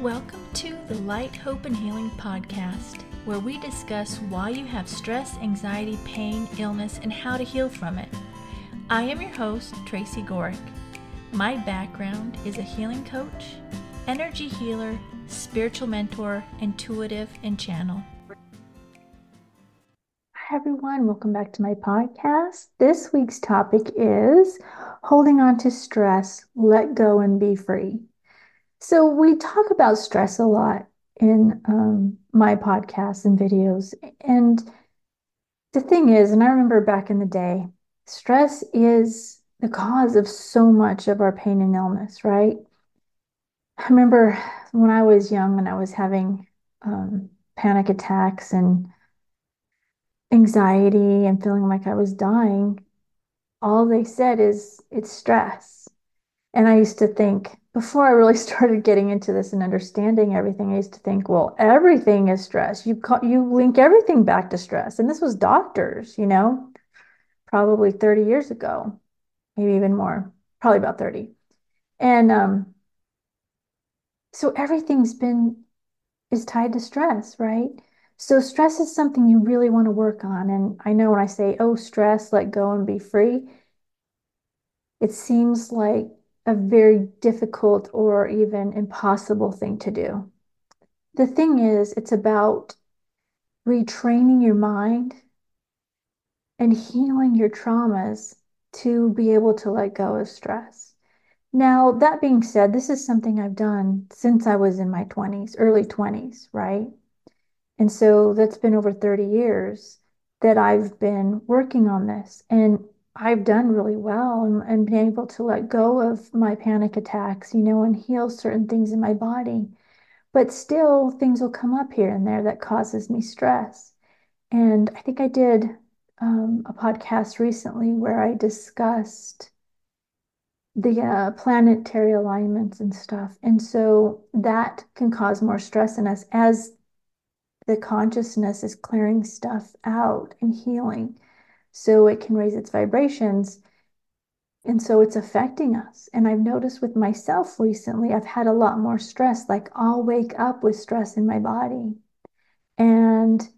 Welcome to the Light, Hope, and Healing podcast, where we discuss why you have stress, anxiety, pain, illness, and how to heal from it. I am your host, Tracy Gohrick. My background is a healing coach, energy healer, spiritual mentor, intuitive, and channel. Hi, everyone. Welcome back to my podcast. This week's topic is holding on to stress, let go, and be free. So, we talk about stress a lot in um, my podcasts and videos. And the thing is, and I remember back in the day, stress is the cause of so much of our pain and illness, right? I remember when I was young and I was having um, panic attacks and anxiety and feeling like I was dying, all they said is it's stress. And I used to think, before I really started getting into this and understanding everything, I used to think, well, everything is stress. You call, you link everything back to stress. And this was doctors, you know, probably 30 years ago, maybe even more, probably about 30. And um, so everything's been is tied to stress, right? So stress is something you really want to work on. And I know when I say, oh, stress, let go and be free, it seems like a very difficult or even impossible thing to do. The thing is, it's about retraining your mind and healing your traumas to be able to let go of stress. Now, that being said, this is something I've done since I was in my 20s, early 20s, right? And so that's been over 30 years that I've been working on this. And I've done really well and, and been able to let go of my panic attacks, you know, and heal certain things in my body. But still, things will come up here and there that causes me stress. And I think I did um, a podcast recently where I discussed the uh, planetary alignments and stuff. And so that can cause more stress in us as the consciousness is clearing stuff out and healing so it can raise its vibrations. And so it's affecting us. And I've noticed with myself recently, I've had a lot more stress. Like I'll wake up with stress in my body. And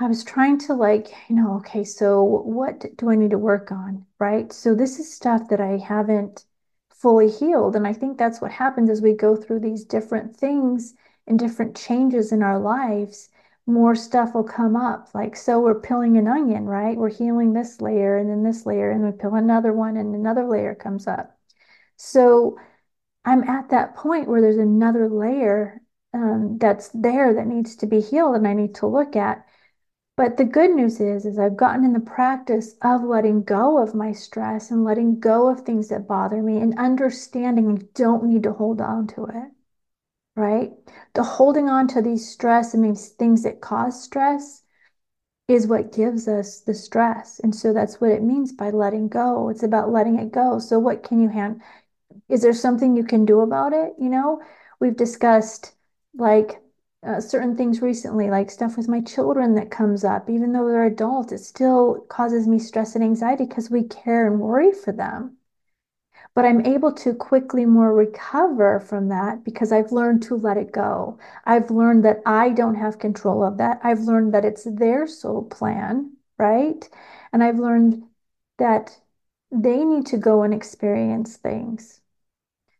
I was trying to, like, you know, okay, so what do I need to work on? Right. So this is stuff that I haven't fully healed. And I think that's what happens as we go through these different things and different changes in our lives more stuff will come up. Like, so we're peeling an onion, right? We're healing this layer and then this layer, and we peel another one, and another layer comes up. So I'm at that point where there's another layer um, that's there that needs to be healed and I need to look at. But the good news is, is I've gotten in the practice of letting go of my stress and letting go of things that bother me and understanding I don't need to hold on to it right? The holding on to these stress and these things that cause stress is what gives us the stress. And so that's what it means by letting go. It's about letting it go. So what can you hand? Is there something you can do about it? You know, we've discussed like uh, certain things recently, like stuff with my children that comes up, even though they're adults, it still causes me stress and anxiety because we care and worry for them but I'm able to quickly more recover from that because I've learned to let it go. I've learned that I don't have control of that. I've learned that it's their soul plan, right? And I've learned that they need to go and experience things.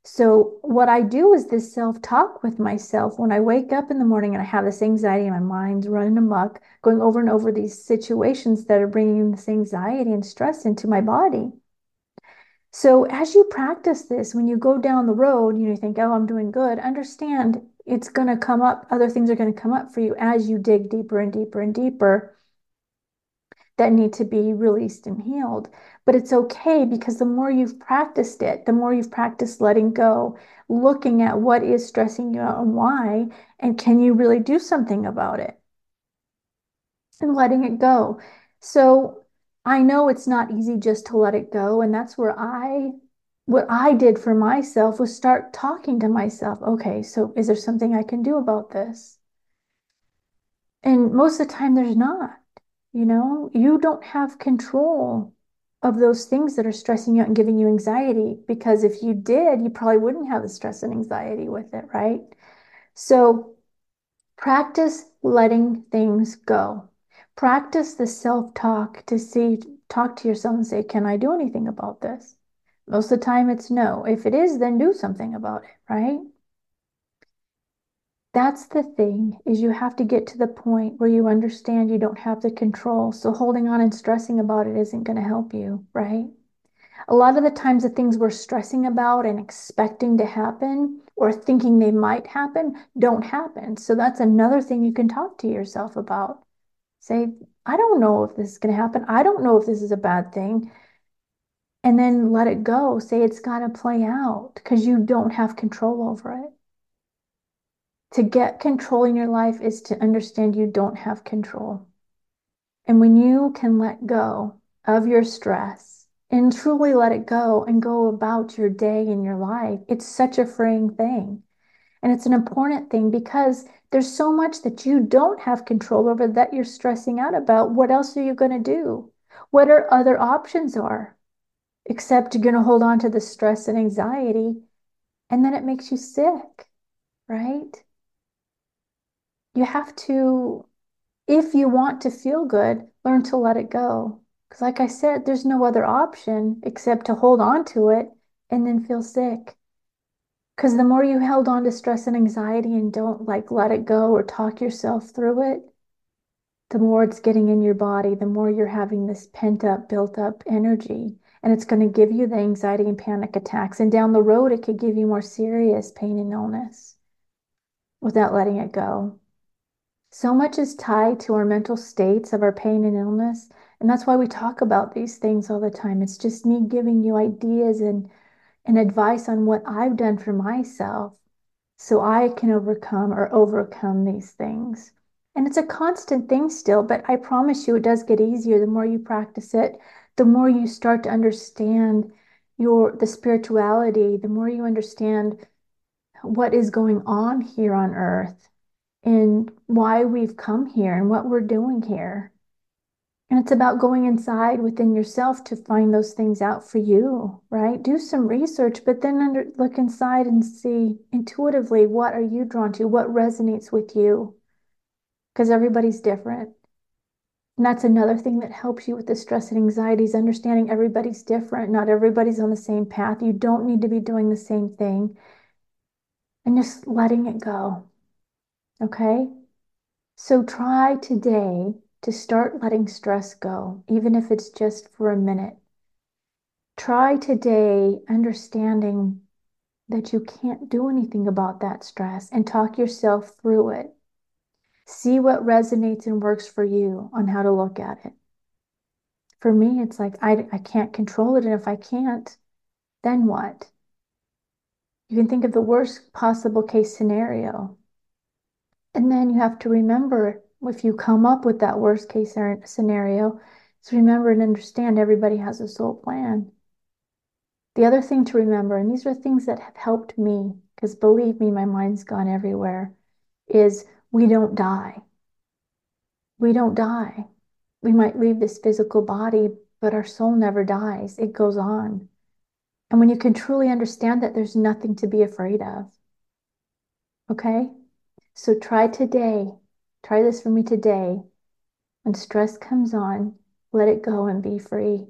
So, what I do is this self talk with myself when I wake up in the morning and I have this anxiety, in my mind's running amok, going over and over these situations that are bringing this anxiety and stress into my body. So as you practice this, when you go down the road, you know, you think, oh, I'm doing good, understand it's going to come up, other things are going to come up for you as you dig deeper and deeper and deeper that need to be released and healed. But it's okay because the more you've practiced it, the more you've practiced letting go, looking at what is stressing you out and why, and can you really do something about it? And letting it go. So I know it's not easy just to let it go. And that's where I, what I did for myself was start talking to myself. Okay, so is there something I can do about this? And most of the time, there's not. You know, you don't have control of those things that are stressing you out and giving you anxiety. Because if you did, you probably wouldn't have the stress and anxiety with it, right? So practice letting things go. Practice the self talk to see, talk to yourself and say, Can I do anything about this? Most of the time, it's no. If it is, then do something about it, right? That's the thing is you have to get to the point where you understand you don't have the control. So holding on and stressing about it isn't going to help you, right? A lot of the times the things we're stressing about and expecting to happen or thinking they might happen don't happen. So that's another thing you can talk to yourself about. Say, I don't know if this is going to happen. I don't know if this is a bad thing. And then let it go. Say it's got to play out because you don't have control over it. To get control in your life is to understand you don't have control. And when you can let go of your stress and truly let it go and go about your day and your life, it's such a freeing thing. And it's an important thing because there's so much that you don't have control over that you're stressing out about. What else are you going to do? What are other options are? Except you're going to hold on to the stress and anxiety, and then it makes you sick, right? you have to, if you want to feel good, learn to let it go. Because, like I said, there's no other option except to hold on to it and then feel sick. Because the more you held on to stress and anxiety and don't like let it go or talk yourself through it, the more it's getting in your body, the more you're having this pent up, built up energy. And it's going to give you the anxiety and panic attacks. And down the road, it could give you more serious pain and illness without letting it go. So much is tied to our mental states of our pain and illness. And that's why we talk about these things all the time. It's just me giving you ideas and, and advice on what I've done for myself so I can overcome or overcome these things. And it's a constant thing still, but I promise you it does get easier the more you practice it, the more you start to understand your the spirituality, the more you understand what is going on here on earth and why we've come here and what we're doing here. And it's about going inside within yourself to find those things out for you, right? Do some research, but then under, look inside and see intuitively what are you drawn to? What resonates with you? Because everybody's different. And that's another thing that helps you with the stress and anxieties, understanding everybody's different. Not everybody's on the same path. You don't need to be doing the same thing. And just letting it go. Okay? So try today to start letting stress go, even if it's just for a minute. Try today understanding that you can't do anything about that stress and talk yourself through it. See what resonates and works for you on how to look at it. For me, it's like I, I can't control it. And if I can't, then what? You can think of the worst possible case scenario. And then you have to remember if you come up with that worst case scenario, is remember and understand everybody has a soul plan. The other thing to remember, and these are things that have helped me, because believe me, my mind's gone everywhere, is we don't die. We don't die. We might leave this physical body, but our soul never dies. It goes on. And when you can truly understand that, there's nothing to be afraid of. Okay? So try today. Try this for me today. When stress comes on, let it go and be free.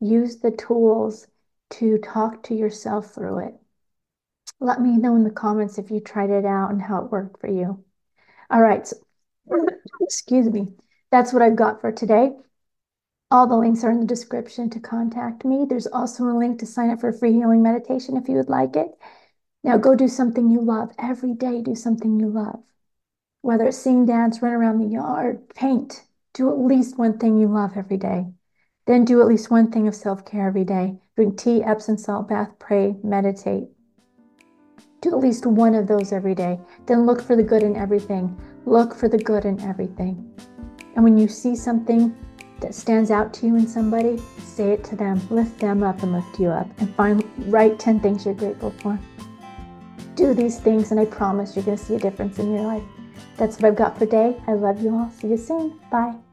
Use the tools to talk to yourself through it. Let me know in the comments if you tried it out and how it worked for you. All right. So, excuse me. That's what I've got for today. All the links are in the description to contact me. There's also a link to sign up for a free healing meditation if you would like it. Now go do something you love. Every day, do something you love. Whether it's sing, dance, run around the yard, paint, do at least one thing you love every day. Then do at least one thing of self care every day. Drink tea, Epsom salt bath, pray, meditate. Do at least one of those every day. Then look for the good in everything. Look for the good in everything. And when you see something that stands out to you in somebody, say it to them, lift them up and lift you up, and find write 10 things you're grateful for do these things, and I promise you're going to see a difference in your life. That's what I've got for today. I love you all. See you soon. Bye.